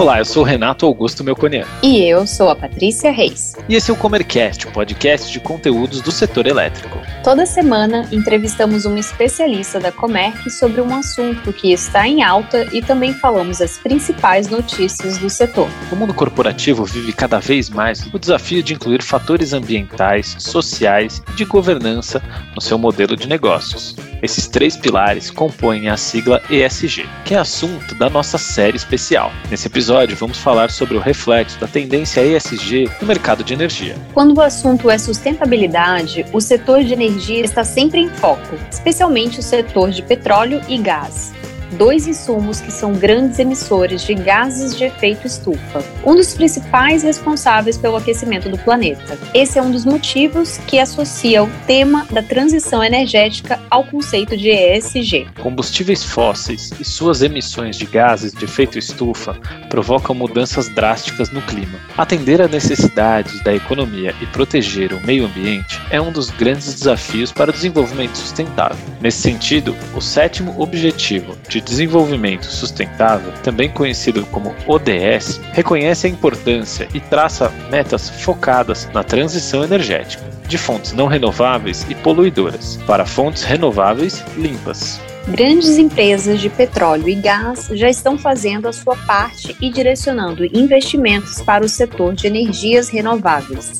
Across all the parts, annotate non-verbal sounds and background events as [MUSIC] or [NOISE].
Olá, eu sou o Renato Augusto Melconian. E eu sou a Patrícia Reis. E esse é o Comercast, um podcast de conteúdos do setor elétrico. Toda semana entrevistamos um especialista da Comerc sobre um assunto que está em alta e também falamos as principais notícias do setor. O mundo corporativo vive cada vez mais o desafio de incluir fatores ambientais, sociais e de governança no seu modelo de negócios. Esses três pilares compõem a sigla ESG, que é assunto da nossa série especial. Nesse episódio, vamos falar sobre o reflexo da tendência ESG no mercado de energia. Quando o assunto é sustentabilidade, o setor de energia está sempre em foco, especialmente o setor de petróleo e gás dois insumos que são grandes emissores de gases de efeito estufa, um dos principais responsáveis pelo aquecimento do planeta. Esse é um dos motivos que associa o tema da transição energética ao conceito de ESG. Combustíveis fósseis e suas emissões de gases de efeito estufa provocam mudanças drásticas no clima. Atender às necessidades da economia e proteger o meio ambiente é um dos grandes desafios para o desenvolvimento sustentável. Nesse sentido, o sétimo objetivo de de Desenvolvimento Sustentável, também conhecido como ODS, reconhece a importância e traça metas focadas na transição energética, de fontes não renováveis e poluidoras, para fontes renováveis limpas. Grandes empresas de petróleo e gás já estão fazendo a sua parte e direcionando investimentos para o setor de energias renováveis.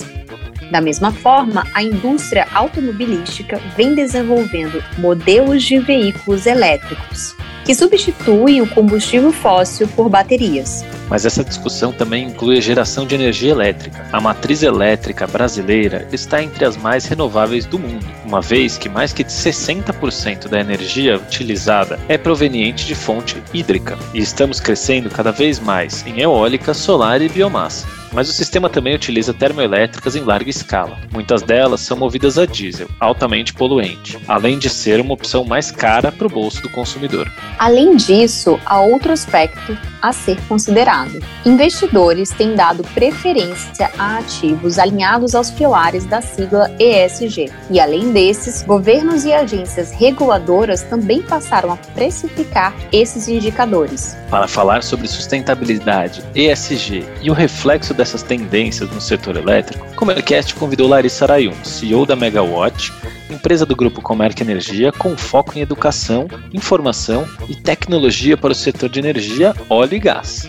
Da mesma forma, a indústria automobilística vem desenvolvendo modelos de veículos elétricos, que substituem o combustível fóssil por baterias. Mas essa discussão também inclui a geração de energia elétrica. A matriz elétrica brasileira está entre as mais renováveis do mundo, uma vez que mais que 60% da energia utilizada é proveniente de fonte hídrica, e estamos crescendo cada vez mais em eólica, solar e biomassa mas o sistema também utiliza termoelétricas em larga escala. Muitas delas são movidas a diesel, altamente poluente, além de ser uma opção mais cara para o bolso do consumidor. Além disso, há outro aspecto a ser considerado. Investidores têm dado preferência a ativos alinhados aos pilares da sigla ESG. E além desses, governos e agências reguladoras também passaram a precificar esses indicadores. Para falar sobre sustentabilidade, ESG e o reflexo dessas tendências no setor elétrico, o Comercast convidou Larissa Arayun, CEO da Megawatt, empresa do grupo Comerc Energia com foco em educação, informação e tecnologia para o setor de energia, óleo e gás.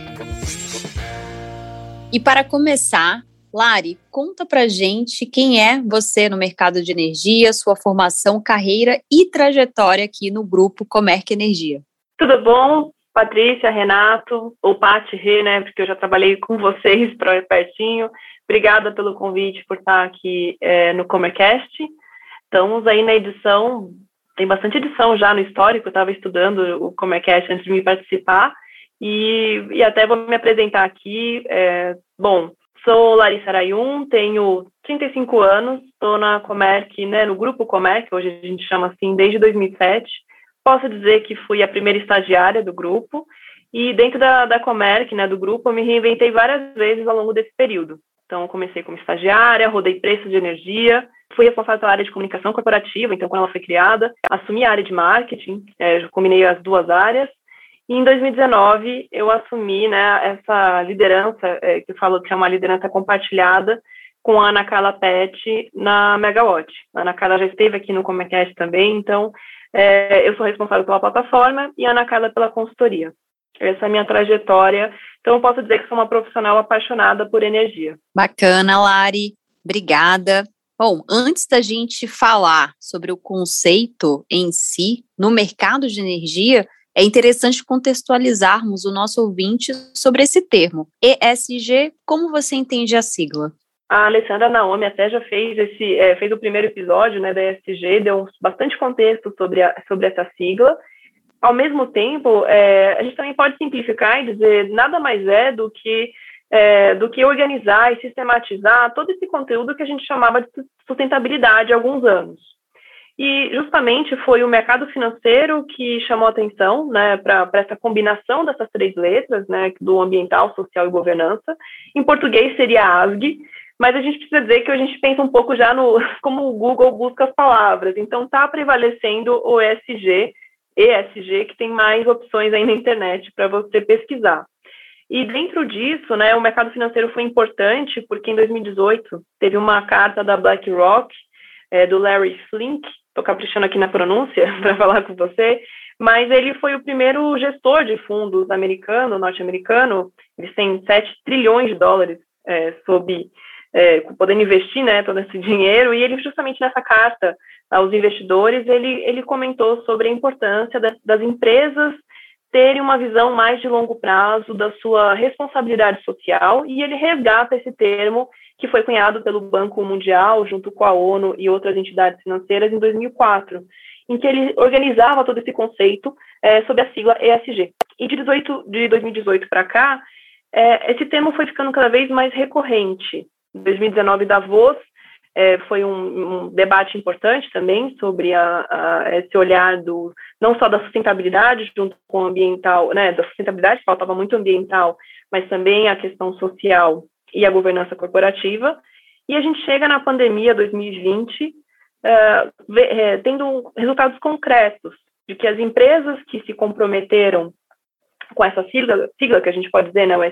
E para começar, Lari, conta pra gente quem é você no mercado de energia, sua formação, carreira e trajetória aqui no grupo Comerc Energia. Tudo bom? Patrícia, Renato, ou Pati Rê, né, porque eu já trabalhei com vocês para pertinho. Obrigada pelo convite por estar aqui é, no Comercast. Estamos aí na edição, tem bastante edição já no histórico, eu estava estudando o Comercast antes de me participar, e, e até vou me apresentar aqui. É, bom, sou Larissa Arayun, tenho 35 anos, estou na Comerc, né, no grupo Comerc, hoje a gente chama assim, desde 2007, Posso dizer que fui a primeira estagiária do grupo e dentro da, da Comerc, né, do grupo, eu me reinventei várias vezes ao longo desse período. Então, comecei como estagiária, rodei preços de energia, fui responsável pela área de comunicação corporativa, então, quando ela foi criada, assumi a área de marketing, é, combinei as duas áreas, e em 2019 eu assumi né, essa liderança, é, que eu falo que é uma liderança compartilhada, com a Ana Carla Pet na Megawatt. A Ana Carla já esteve aqui no Comecast também, então é, eu sou responsável pela plataforma e a Ana Carla pela consultoria. Essa é a minha trajetória. Então, eu posso dizer que sou uma profissional apaixonada por energia. Bacana, Lari. Obrigada. Bom, antes da gente falar sobre o conceito em si no mercado de energia, é interessante contextualizarmos o nosso ouvinte sobre esse termo. ESG, como você entende a sigla? A Alessandra Naomi até já fez esse é, fez o primeiro episódio né, da ESG, deu bastante contexto sobre, a, sobre essa sigla. Ao mesmo tempo, é, a gente também pode simplificar e dizer nada mais é do que é, do que organizar e sistematizar todo esse conteúdo que a gente chamava de sustentabilidade há alguns anos. E justamente foi o mercado financeiro que chamou atenção né, para essa combinação dessas três letras, né, do ambiental, social e governança. Em português seria ASG, mas a gente precisa dizer que a gente pensa um pouco já no [LAUGHS] como o Google busca as palavras. Então está prevalecendo o ESG, ESG, que tem mais opções aí na internet para você pesquisar. E dentro disso, né, o mercado financeiro foi importante porque em 2018 teve uma carta da BlackRock, é, do Larry Flink, estou caprichando aqui na pronúncia [LAUGHS] para falar com você, mas ele foi o primeiro gestor de fundos americano, norte-americano, eles têm 7 trilhões de dólares é, sob, é, podendo investir né, todo esse [LAUGHS] dinheiro, e ele justamente nessa carta aos investidores, ele, ele comentou sobre a importância das, das empresas terem uma visão mais de longo prazo da sua responsabilidade social, e ele resgata esse termo que foi cunhado pelo Banco Mundial, junto com a ONU e outras entidades financeiras, em 2004, em que ele organizava todo esse conceito é, sob a sigla ESG. E de, 18, de 2018 para cá, é, esse tema foi ficando cada vez mais recorrente. Em 2019, Davos é, foi um, um, debate importante também sobre a, a, esse olhar do não só da sustentabilidade junto com o ambiental, né, da sustentabilidade faltava muito ambiental, mas também a questão social e a governança corporativa. E a gente chega na pandemia 2020 uh, é, tendo resultados concretos de que as empresas que se comprometeram com essa sigla, sigla que a gente pode dizer, né, o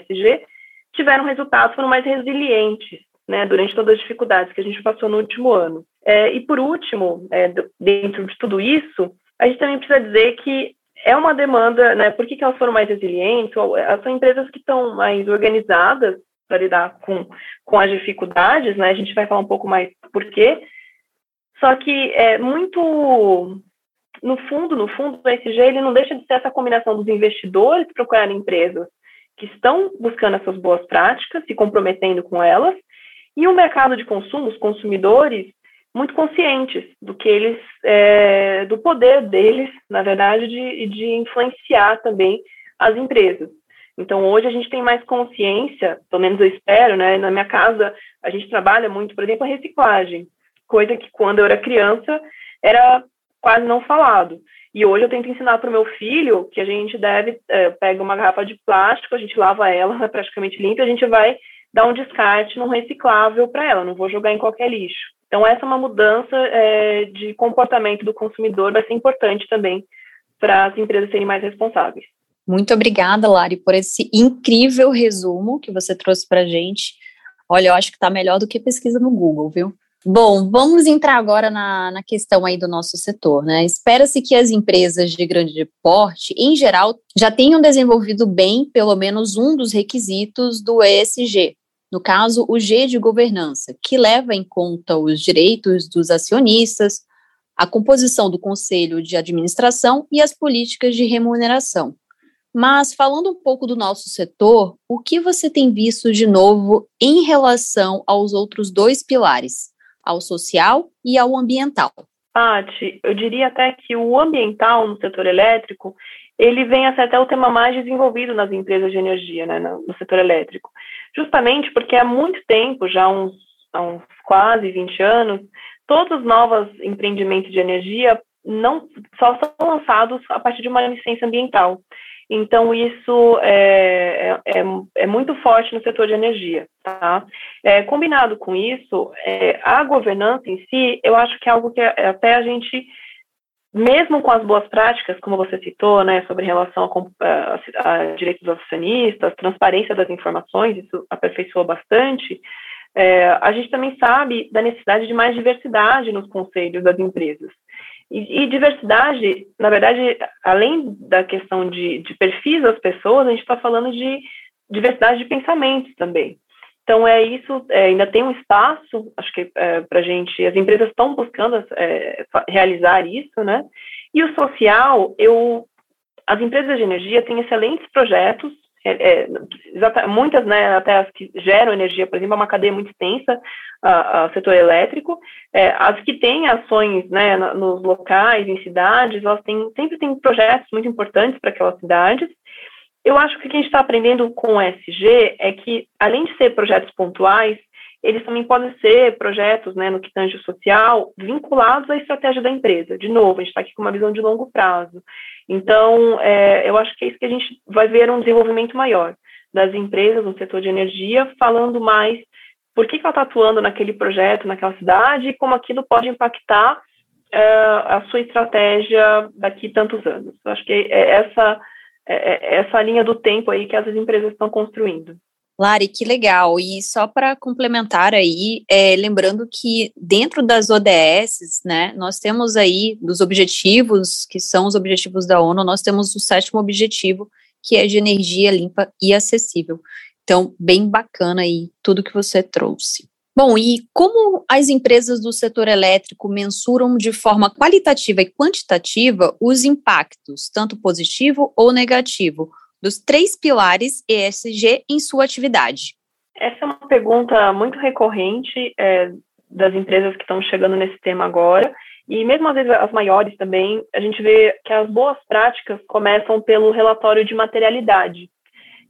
tiveram resultados, foram mais resilientes, né, durante todas as dificuldades que a gente passou no último ano. É, e por último, é, dentro de tudo isso, a gente também precisa dizer que é uma demanda, né, por que, que elas foram mais resilientes? Elas são empresas que estão mais organizadas para lidar com, com as dificuldades, né, a gente vai falar um pouco mais por quê, só que é muito no fundo, no fundo, o ESG ele não deixa de ser essa combinação dos investidores procurando empresas que estão buscando essas boas práticas, se comprometendo com elas, e o mercado de consumo, os consumidores, muito conscientes do que eles, é, do poder deles, na verdade, de, de influenciar também as empresas. Então, hoje a gente tem mais consciência, pelo menos eu espero, né? Na minha casa, a gente trabalha muito, por exemplo, a reciclagem coisa que quando eu era criança era quase não falado. E hoje eu tento ensinar para o meu filho que a gente deve é, pega uma garrafa de plástico, a gente lava ela, é praticamente limpa, a gente vai dar um descarte num reciclável para ela, não vou jogar em qualquer lixo. Então essa é uma mudança é, de comportamento do consumidor, vai ser importante também para as empresas serem mais responsáveis. Muito obrigada, Lari, por esse incrível resumo que você trouxe para a gente. Olha, eu acho que está melhor do que pesquisa no Google, viu? Bom, vamos entrar agora na, na questão aí do nosso setor, né? Espera-se que as empresas de grande porte, em geral, já tenham desenvolvido bem pelo menos um dos requisitos do ESG, no caso, o G de governança, que leva em conta os direitos dos acionistas, a composição do conselho de administração e as políticas de remuneração. Mas falando um pouco do nosso setor, o que você tem visto de novo em relação aos outros dois pilares? ao social e ao ambiental. Paty, eu diria até que o ambiental no setor elétrico, ele vem a ser até o tema mais desenvolvido nas empresas de energia, né, no setor elétrico. Justamente porque há muito tempo, já uns, há uns quase 20 anos, todos os novos empreendimentos de energia não só são lançados a partir de uma licença ambiental. Então, isso é, é, é, é, muito forte no setor de energia. Tá? É, combinado com isso, é, a governança em si, eu acho que é algo que até a gente, mesmo com as boas práticas, como você citou, né, sobre relação a, a, a direitos dos acionistas, transparência das informações, isso aperfeiçoou bastante, é, a gente também sabe da necessidade de mais diversidade nos conselhos das empresas. E, e, diversidade, na verdade, além da questão de, de perfis das pessoas, a gente está falando de diversidade de pensamentos também. Então, é isso, é, ainda tem um espaço, acho que é, para a gente, as empresas estão buscando é, realizar isso, né? E o social, eu, as empresas de energia têm excelentes projetos é, é, muitas, né, até as que geram energia, por exemplo, é uma cadeia muito extensa, o setor elétrico. É, as que têm ações né, nos locais, em cidades, elas têm, sempre têm projetos muito importantes para aquelas cidades. Eu acho que o que a gente está aprendendo com o SG é que, além de ser projetos pontuais, eles também podem ser projetos, né, no que tange social, vinculados à estratégia da empresa. De novo, a gente está aqui com uma visão de longo prazo. Então, é, eu acho que é isso que a gente vai ver um desenvolvimento maior das empresas no setor de energia, falando mais por que, que ela está atuando naquele projeto, naquela cidade, e como aquilo pode impactar é, a sua estratégia daqui tantos anos. Eu acho que é essa essa linha do tempo aí que as empresas estão construindo. Lari, que legal. E só para complementar aí, é, lembrando que dentro das ODS, né, nós temos aí dos objetivos, que são os objetivos da ONU, nós temos o sétimo objetivo, que é de energia limpa e acessível. Então, bem bacana aí tudo que você trouxe. Bom, e como as empresas do setor elétrico mensuram de forma qualitativa e quantitativa os impactos, tanto positivo ou negativo, dos três pilares ESG em sua atividade? Essa é uma pergunta muito recorrente é, das empresas que estão chegando nesse tema agora. E mesmo às vezes as maiores também, a gente vê que as boas práticas começam pelo relatório de materialidade,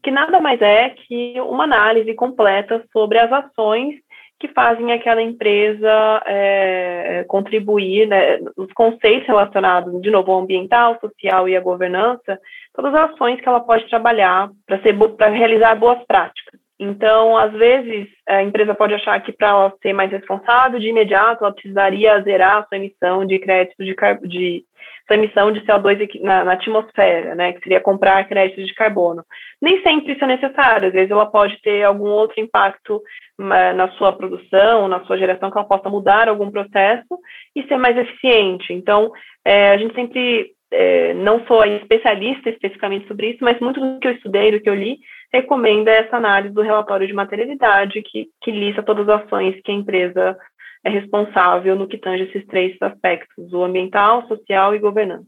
que nada mais é que uma análise completa sobre as ações que fazem aquela empresa é, contribuir, né, os conceitos relacionados, de novo, ao ambiental, social e à governança, todas as ações que ela pode trabalhar para realizar boas práticas. Então, às vezes, a empresa pode achar que para ela ser mais responsável, de imediato, ela precisaria zerar a sua emissão de créditos de, de sua emissão de CO2 na, na, atmosfera, né, que seria comprar créditos de carbono. Nem sempre isso é necessário, às vezes ela pode ter algum outro impacto na sua produção, na sua geração, que ela possa mudar algum processo e ser mais eficiente. Então, é, a gente sempre é, não sou especialista especificamente sobre isso, mas muito do que eu estudei, do que eu li, recomenda essa análise do relatório de materialidade, que, que lista todas as ações que a empresa é responsável no que tange esses três aspectos, o ambiental, social e governança.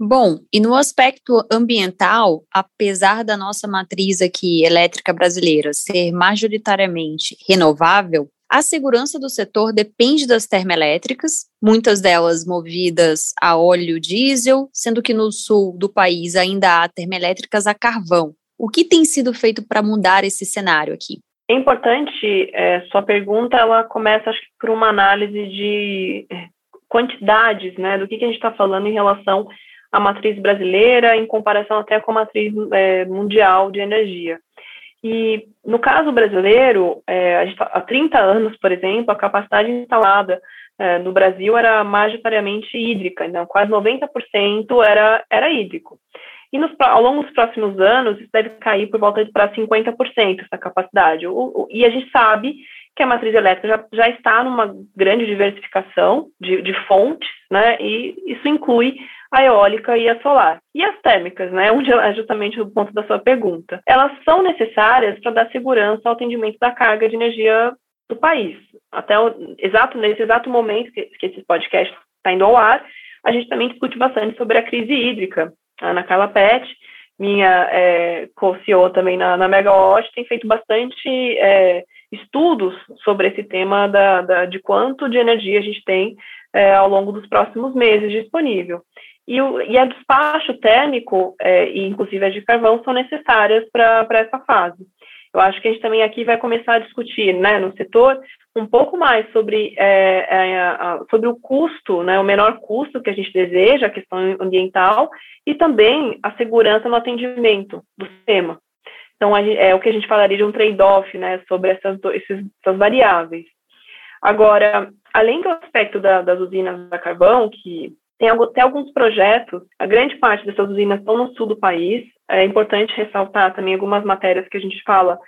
Bom, e no aspecto ambiental, apesar da nossa matriz aqui elétrica brasileira ser majoritariamente renovável, a segurança do setor depende das termoelétricas, muitas delas movidas a óleo diesel, sendo que no sul do país ainda há termoelétricas a carvão. O que tem sido feito para mudar esse cenário aqui? É importante, é, sua pergunta, ela começa, acho que, por uma análise de é, quantidades, né, do que, que a gente está falando em relação à matriz brasileira, em comparação até com a matriz é, mundial de energia. E no caso brasileiro, é, gente, há 30 anos, por exemplo, a capacidade instalada é, no Brasil era majoritariamente hídrica, então quase 90% era, era hídrico. E nos, ao longo dos próximos anos, isso deve cair por volta de para 50% essa capacidade. O, o, e a gente sabe que a matriz elétrica já, já está numa grande diversificação de, de fontes, né? E isso inclui a eólica e a solar. E as térmicas, né, onde é justamente o ponto da sua pergunta. Elas são necessárias para dar segurança ao atendimento da carga de energia do país. Até o, exato nesse exato momento que, que esse podcast está indo ao ar, a gente também discute bastante sobre a crise hídrica. A Ana Carla Pet, minha é, co-CEO também na, na Megawatt, tem feito bastante é, estudos sobre esse tema da, da, de quanto de energia a gente tem é, ao longo dos próximos meses disponível. E, o, e a despacho térmico, é, e inclusive a de carvão, são necessárias para essa fase. Eu acho que a gente também aqui vai começar a discutir, né, no setor, um pouco mais sobre, é, é, sobre o custo, né, o menor custo que a gente deseja, a questão ambiental, e também a segurança no atendimento do sistema. Então, é o que a gente falaria de um trade-off, né, sobre essas, essas variáveis. Agora, além do aspecto da, das usinas a carvão, que tem, tem alguns projetos, a grande parte dessas usinas estão no sul do país. É importante ressaltar também algumas matérias que a gente fala.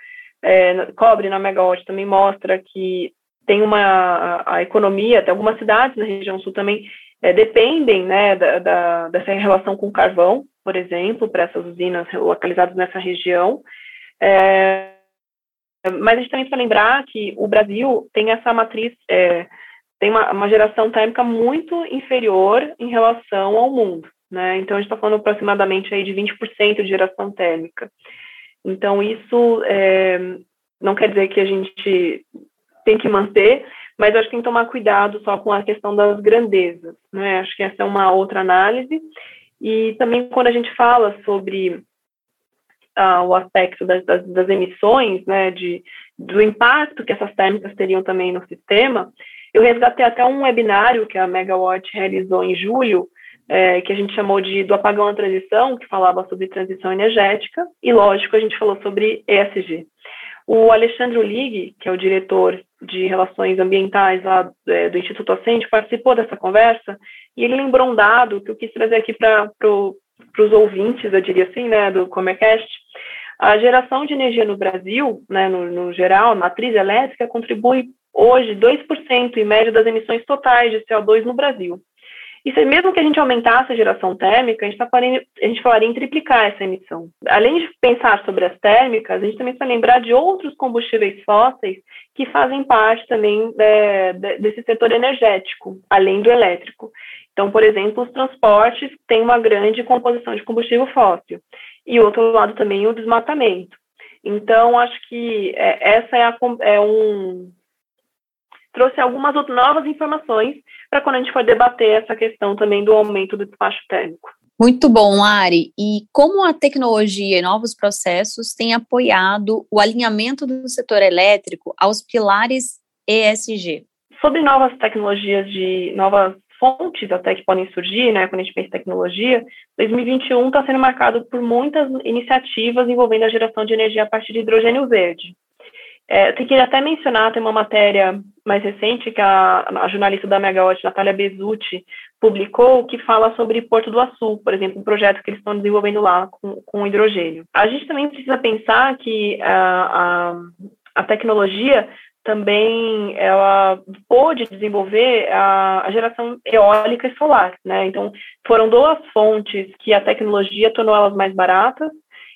É, cobre na Megawatt também mostra que tem uma a, a, economia, até algumas cidades na região sul também é, dependem né, da, da, dessa relação com carvão, por exemplo, para essas usinas localizadas nessa região. É, mas a gente também precisa lembrar que o Brasil tem essa matriz é, tem uma, uma geração térmica muito inferior em relação ao mundo, né? Então, a gente está falando aproximadamente aí de 20% de geração térmica. Então, isso é, não quer dizer que a gente tem que manter, mas acho que tem que tomar cuidado só com a questão das grandezas, né? Acho que essa é uma outra análise. E também quando a gente fala sobre ah, o aspecto das, das, das, emissões, né, de, do impacto que essas térmicas teriam também no sistema, eu resgatei até um webinário que a Megawatt realizou em julho, é, que a gente chamou de do apagão à transição, que falava sobre transição energética, e lógico, a gente falou sobre ESG. O Alexandre Olig, que é o diretor de relações ambientais lá é, do Instituto Ascente, participou dessa conversa, e ele lembrou um dado que eu quis trazer aqui para os ouvintes, eu diria assim, né, do Comercast, a geração de energia no Brasil, né, no, no geral, a matriz elétrica contribui hoje 2% em média das emissões totais de CO2 no Brasil. E se mesmo que a gente aumentasse a geração térmica, a gente, tá falando, a gente falaria em triplicar essa emissão. Além de pensar sobre as térmicas, a gente também precisa lembrar de outros combustíveis fósseis que fazem parte também de, desse setor energético, além do elétrico. Então, por exemplo, os transportes têm uma grande composição de combustível fóssil. E outro lado também o desmatamento. Então, acho que é, essa é, a, é um, trouxe algumas novas informações para quando a gente for debater essa questão também do aumento do despacho térmico. Muito bom, Ari. E como a tecnologia e novos processos têm apoiado o alinhamento do setor elétrico aos pilares ESG? Sobre novas tecnologias de novas fontes até que podem surgir, né, quando a gente pensa em tecnologia, 2021 está sendo marcado por muitas iniciativas envolvendo a geração de energia a partir de hidrogênio verde. É, eu queria até mencionar, tem uma matéria mais recente que a, a jornalista da Megawatt, Natália Bezutti, publicou, que fala sobre Porto do Açu, por exemplo, um projeto que eles estão desenvolvendo lá com, com hidrogênio. A gente também precisa pensar que a, a, a tecnologia também ela pôde desenvolver a, a, geração eólica e solar, né? Então foram duas fontes que a tecnologia tornou elas mais baratas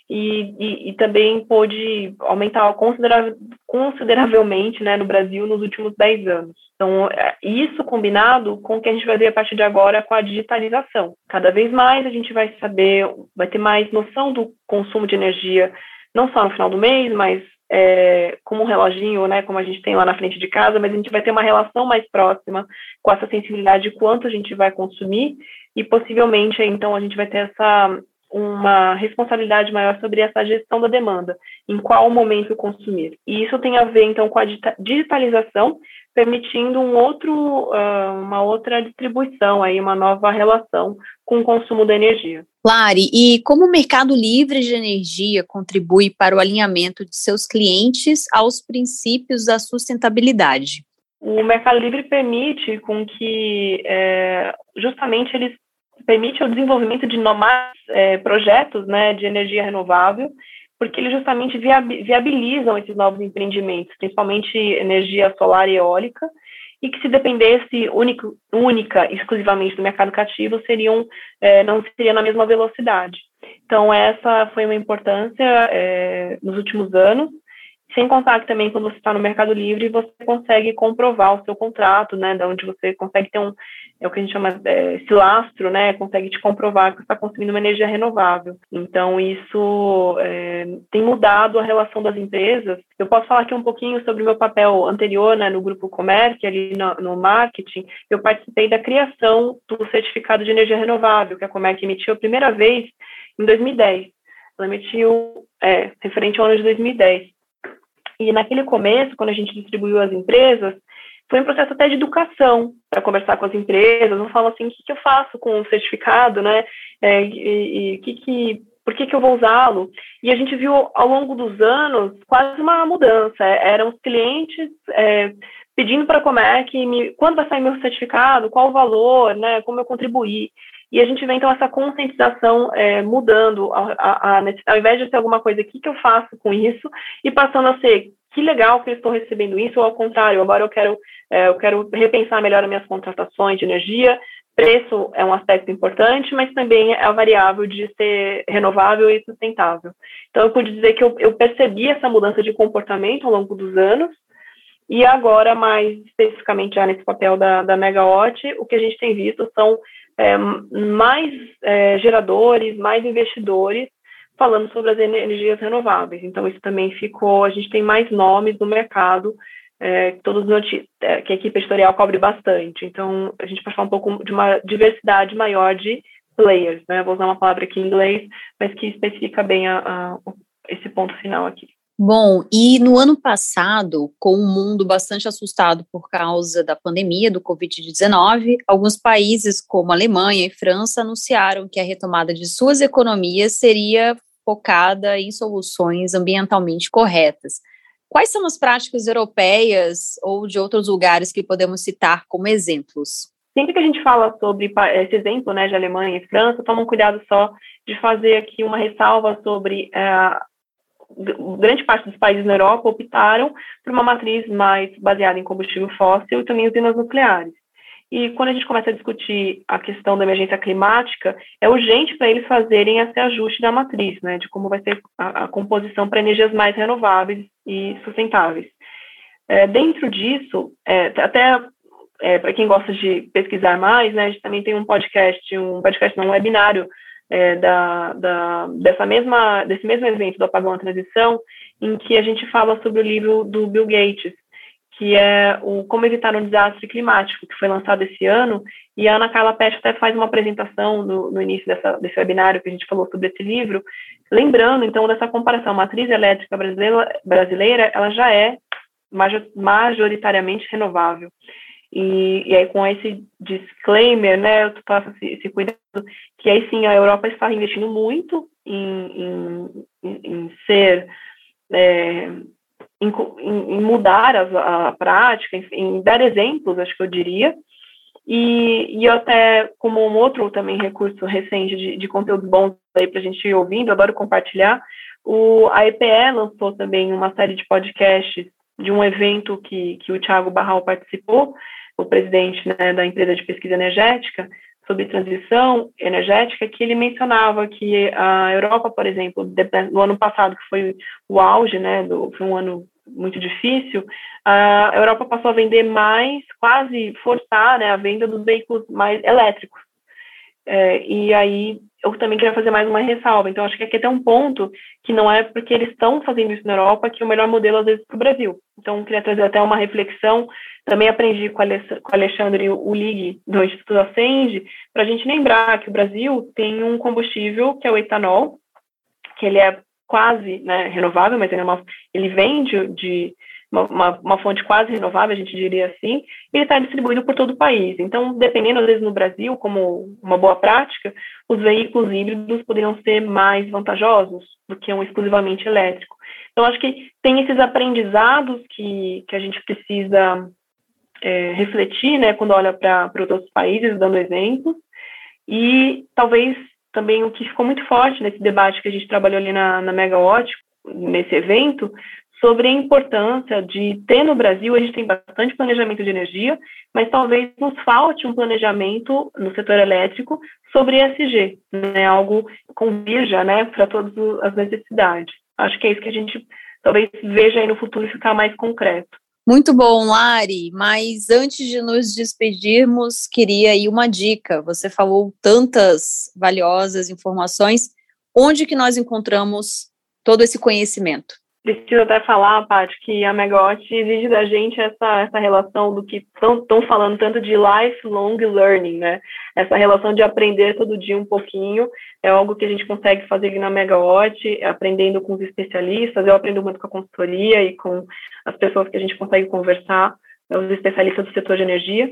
e, e, e também pôde aumentar consideravel, consideravelmente né, no Brasil nos últimos 10 anos. Então, é, isso combinado com o que a gente vai ver a partir de agora com a digitalização. Cada vez mais a gente vai saber, vai ter mais noção do consumo de energia, não só no final do mês, mas é, como um reloginho, né, como a gente tem lá na frente de casa, mas a gente vai ter uma relação mais próxima com essa sensibilidade de quanto a gente vai consumir e possivelmente, então, a gente vai ter essa uma responsabilidade maior sobre essa gestão da demanda, em qual momento consumir. E isso tem a ver, então, com a digitalização, permitindo um outro, uh, uma outra distribuição, aí, uma nova relação com o consumo da energia. Lari, e como o mercado livre de energia contribui para o alinhamento de seus clientes aos princípios da sustentabilidade? O Mercado Livre permite com que é, justamente eles permite o desenvolvimento de mais é, projetos né, de energia renovável, porque eles justamente viabilizam esses novos empreendimentos, principalmente energia solar e eólica, e que se dependesse único, única, exclusivamente do mercado cativo, seriam, é, não seria na mesma velocidade. Então, essa foi uma importância é, nos últimos anos, sem contar que também quando você está no Mercado Livre, você consegue comprovar o seu contrato, né, da onde você consegue ter um, é o que a gente chama é, esse lastro, né, consegue te comprovar que você está consumindo uma energia renovável. Então, isso é, tem mudado a relação das empresas. Eu posso falar aqui um pouquinho sobre o meu papel anterior, né, no Grupo Comércio, ali no, no marketing. Eu participei da criação do certificado de energia renovável, que a Comerc emitiu a primeira vez em 2010. Ela emitiu, é, referente ao ano de 2010. E naquele começo, quando a gente distribuiu as empresas, foi um processo até de educação para conversar com as empresas. Não falo assim, o que, que eu faço com o certificado, né? É, e, e que, que, por que, que eu vou usá-lo? E a gente viu ao longo dos anos quase uma mudança. Eram os clientes é, pedindo para a Comerc me, quando vai sair meu certificado, qual o valor, né? Como eu contribuir. E a gente vê, então, essa conscientização é, mudando, a, a, a, ao invés de ser alguma coisa, o que, que eu faço com isso, e passando a ser, que legal que eu estou recebendo isso, ou ao contrário, agora eu quero, é, eu quero repensar melhor as minhas contratações de energia, preço é um aspecto importante, mas também é a variável de ser renovável e sustentável. Então, eu pude dizer que eu, eu percebi essa mudança de comportamento ao longo dos anos, e agora, mais especificamente já nesse papel da, da Megawatt, o que a gente tem visto são é, mais é, geradores, mais investidores falando sobre as energias renováveis. Então, isso também ficou. A gente tem mais nomes no mercado, é, todos é, que a equipe editorial cobre bastante. Então, a gente pode falar um pouco de uma diversidade maior de players, né? Vou usar uma palavra aqui em inglês, mas que especifica bem a, a, esse ponto final aqui. Bom, e no ano passado, com o mundo bastante assustado por causa da pandemia do Covid-19, alguns países como Alemanha e França anunciaram que a retomada de suas economias seria focada em soluções ambientalmente corretas. Quais são as práticas europeias ou de outros lugares que podemos citar como exemplos? sempre que a gente fala sobre esse exemplo, né, de Alemanha e França, tomam cuidado só de fazer aqui uma ressalva sobre é, grande parte dos países na Europa optaram por uma matriz mais baseada em combustível fóssil e também usinas nucleares. E quando a gente começa a discutir a questão da emergência climática, é urgente para eles fazerem esse ajuste da matriz, né, de como vai ser a, a composição para energias mais renováveis e sustentáveis. É, dentro disso, é, até é, para quem gosta de pesquisar mais, né, a gente também tem um podcast, um podcast, não, um webinário é, da, da, dessa mesma, desse mesmo evento do Apagão à Transição, em que a gente fala sobre o livro do Bill Gates, que é o Como Evitar um Desastre Climático, que foi lançado esse ano, e a Ana Carla Pet até faz uma apresentação no, no início dessa, desse webinário que a gente falou sobre esse livro, lembrando, então, dessa comparação, a matriz elétrica brasileira, brasileira ela já é majoritariamente renovável. E, e aí, com esse disclaimer, né, eu passo esse, esse cuidado, que aí sim a Europa está investindo muito em, em, em ser, é, em, em, mudar a, a prática, em, em, dar exemplos, acho que eu diria, e, e até como um outro também recurso recente de, de conteúdos bons aí para a gente ir ouvindo, adoro compartilhar, o, a EPE lançou também uma série de podcasts de um evento que, que o Thiago Barral participou, o presidente né, da empresa de pesquisa energética, sobre transição energética, que ele mencionava que a Europa, por exemplo, no ano passado, que foi o auge, né, do, foi um ano muito difícil, a Europa passou a vender mais, quase forçar né, a venda dos veículos mais elétricos. É, e aí eu também queria fazer mais uma ressalva. Então, acho que aqui tem um ponto que não é porque eles estão fazendo isso na Europa que é o melhor modelo, às vezes, para o Brasil. Então, queria trazer até uma reflexão. Também aprendi com o Alexandre o Lig, do Instituto Ascende, para a gente lembrar que o Brasil tem um combustível que é o etanol, que ele é quase né, renovável, mas ele, é uma, ele vem de, de uma, uma, fonte quase renovável, a gente diria assim, ele está distribuído por todo o país. Então, dependendo, às vezes, no Brasil, como uma boa prática, os veículos híbridos poderiam ser mais vantajosos do que um exclusivamente elétrico. Então, acho que tem esses aprendizados que, que a gente precisa é, refletir, né, quando olha para outros países, dando exemplos, e talvez também o que ficou muito forte nesse debate que a gente trabalhou ali na, na Megawatt, nesse evento, sobre a importância de ter no Brasil, a gente tem bastante planejamento de energia, mas talvez nos falte um planejamento no setor elétrico sobre ESG, né, algo que convija né, para todas as necessidades. Acho que é isso que a gente talvez veja aí no futuro ficar mais concreto. Muito bom, Lari, mas antes de nos despedirmos, queria aí uma dica. Você falou tantas valiosas informações. Onde que nós encontramos todo esse conhecimento? Preciso até falar, Paty, que a Megawatt exige da gente essa, essa relação do que estão falando tanto de lifelong learning, né? Essa relação de aprender todo dia um pouquinho é algo que a gente consegue fazer aqui na Megawatt, aprendendo com os especialistas. Eu aprendo muito com a consultoria e com as pessoas que a gente consegue conversar, né, os especialistas do setor de energia.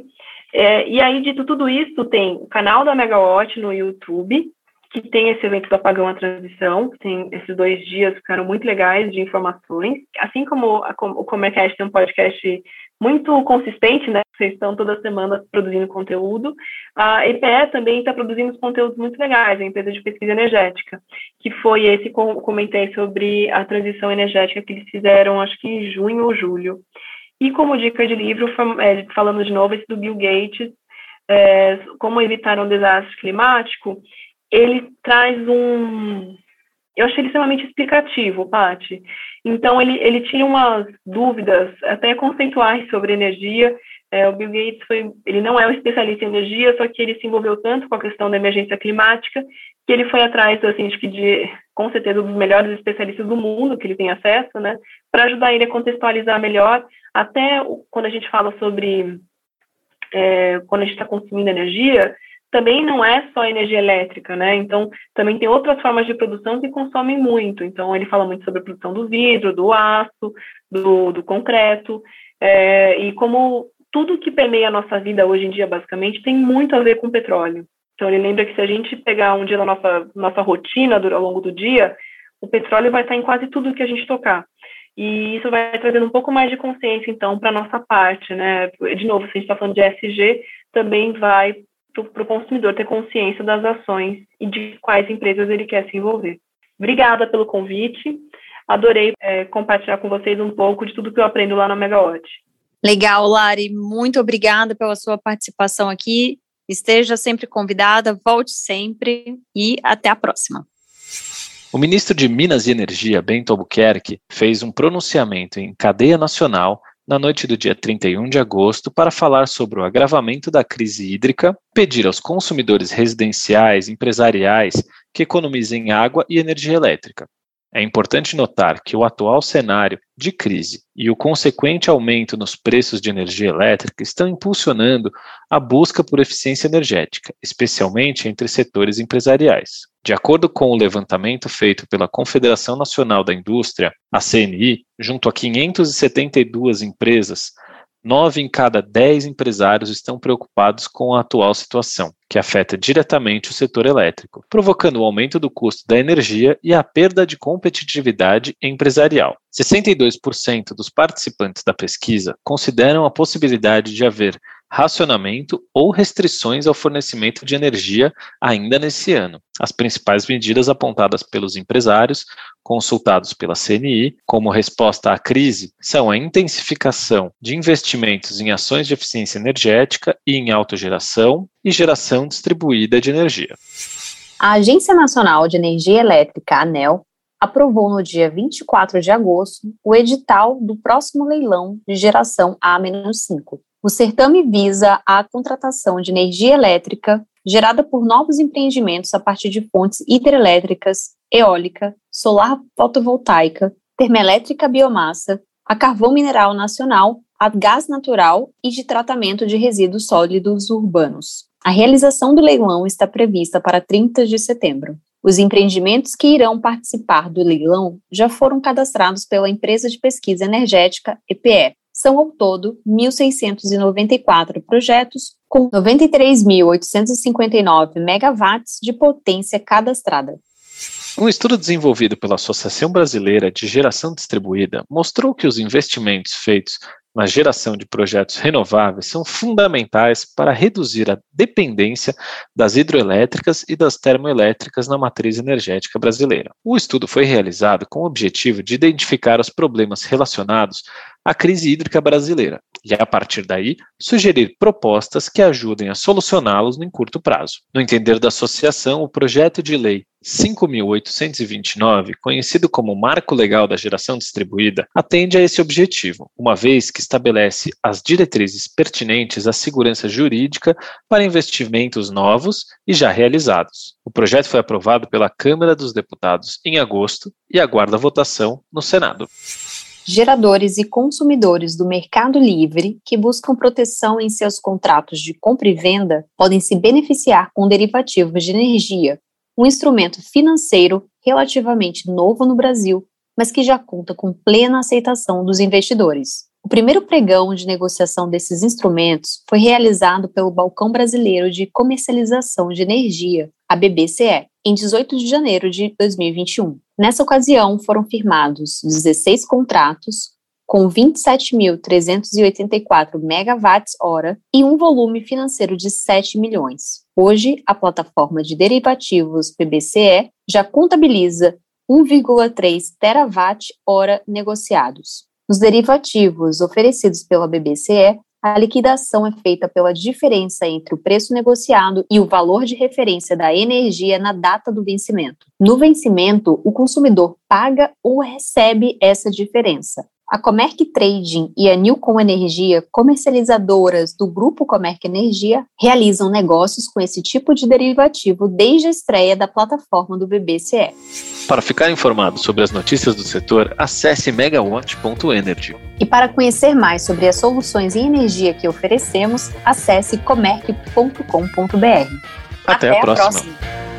É, e aí, de tudo isso, tem o canal da Megawatt no YouTube, que tem esse evento do Apagão à Transição, tem esses dois dias ficaram muito legais de informações, assim como a, o Comercast tem um podcast muito consistente, né? Vocês estão toda semana produzindo conteúdo. A EPE também está produzindo conteúdos muito legais, a empresa de pesquisa energética, que foi esse que eu comentei sobre a transição energética que eles fizeram, acho que em junho ou julho. E como dica de livro, é, falando de novo, esse do Bill Gates, é, como evitar um desastre climático, ele traz um. Eu achei ele extremamente explicativo, Pati. Então, ele, ele tinha umas dúvidas, até conceituais, sobre energia. É, o Bill Gates foi, ele não é um especialista em energia, só que ele se envolveu tanto com a questão da emergência climática que ele foi atrás, assim, acho que de, com certeza, dos melhores especialistas do mundo que ele tem acesso, né, para ajudar ele a contextualizar melhor, até quando a gente fala sobre é, quando a gente está consumindo energia, também não é só energia elétrica, né? Então, também tem outras formas de produção que consomem muito. Então, ele fala muito sobre a produção do vidro, do aço, do, do concreto, é, e como tudo que permeia a nossa vida hoje em dia, basicamente, tem muito a ver com petróleo. Então, ele lembra que se a gente pegar um dia na nossa, nossa rotina ao longo do dia, o petróleo vai estar em quase tudo que a gente tocar. E isso vai trazendo um pouco mais de consciência, então, para a nossa parte, né? De novo, se a gente está falando de SG, também vai para o consumidor ter consciência das ações e de quais empresas ele quer se envolver. Obrigada pelo convite. Adorei é, compartilhar com vocês um pouco de tudo que eu aprendo lá na Megawatt. Legal, Lari. Muito obrigada pela sua participação aqui. Esteja sempre convidada, volte sempre e até a próxima. O ministro de Minas e Energia, Bento Albuquerque, fez um pronunciamento em cadeia nacional na noite do dia 31 de agosto para falar sobre o agravamento da crise hídrica, pedir aos consumidores residenciais, empresariais que economizem água e energia elétrica. É importante notar que o atual cenário de crise e o consequente aumento nos preços de energia elétrica estão impulsionando a busca por eficiência energética, especialmente entre setores empresariais. De acordo com o levantamento feito pela Confederação Nacional da Indústria, a CNI, junto a 572 empresas, Nove em cada dez empresários estão preocupados com a atual situação, que afeta diretamente o setor elétrico, provocando o aumento do custo da energia e a perda de competitividade empresarial. 62% dos participantes da pesquisa consideram a possibilidade de haver racionamento ou restrições ao fornecimento de energia ainda nesse ano. As principais medidas apontadas pelos empresários, consultados pela CNI, como resposta à crise, são a intensificação de investimentos em ações de eficiência energética e em autogeração e geração distribuída de energia. A Agência Nacional de Energia Elétrica, ANEL, aprovou no dia 24 de agosto o edital do próximo leilão de geração A-5, o certame visa a contratação de energia elétrica gerada por novos empreendimentos a partir de fontes hidrelétricas, eólica, solar fotovoltaica, termoelétrica biomassa, a carvão mineral nacional, a gás natural e de tratamento de resíduos sólidos urbanos. A realização do leilão está prevista para 30 de setembro. Os empreendimentos que irão participar do leilão já foram cadastrados pela empresa de pesquisa energética EPE, são ao todo 1.694 projetos com 93.859 megawatts de potência cadastrada. Um estudo desenvolvido pela Associação Brasileira de Geração Distribuída mostrou que os investimentos feitos na geração de projetos renováveis são fundamentais para reduzir a dependência das hidroelétricas e das termoelétricas na matriz energética brasileira. O estudo foi realizado com o objetivo de identificar os problemas relacionados à crise hídrica brasileira e, a partir daí, sugerir propostas que ajudem a solucioná-los em curto prazo. No entender da associação, o projeto de lei 5.829, conhecido como Marco Legal da Geração Distribuída, atende a esse objetivo, uma vez que estabelece as diretrizes pertinentes à segurança jurídica para investimentos novos e já realizados. O projeto foi aprovado pela Câmara dos Deputados em agosto e aguarda votação no Senado geradores e consumidores do mercado livre que buscam proteção em seus contratos de compra e venda podem se beneficiar com derivativos de energia, um instrumento financeiro relativamente novo no Brasil, mas que já conta com plena aceitação dos investidores. O primeiro pregão de negociação desses instrumentos foi realizado pelo Balcão Brasileiro de Comercialização de Energia, a BBCE, em 18 de janeiro de 2021. Nessa ocasião, foram firmados 16 contratos com 27.384 megawatts-hora e um volume financeiro de 7 milhões. Hoje, a plataforma de derivativos PBCE já contabiliza 1,3 terawatt-hora negociados. Nos derivativos oferecidos pela BBCE, a liquidação é feita pela diferença entre o preço negociado e o valor de referência da energia na data do vencimento. No vencimento, o consumidor paga ou recebe essa diferença. A Comerc Trading e a Newcom Energia, comercializadoras do grupo Comerc Energia, realizam negócios com esse tipo de derivativo desde a estreia da plataforma do BBCE. Para ficar informado sobre as notícias do setor, acesse megawatt.energy. E para conhecer mais sobre as soluções em energia que oferecemos, acesse comerc.com.br. Até, Até, a próxima. A próxima.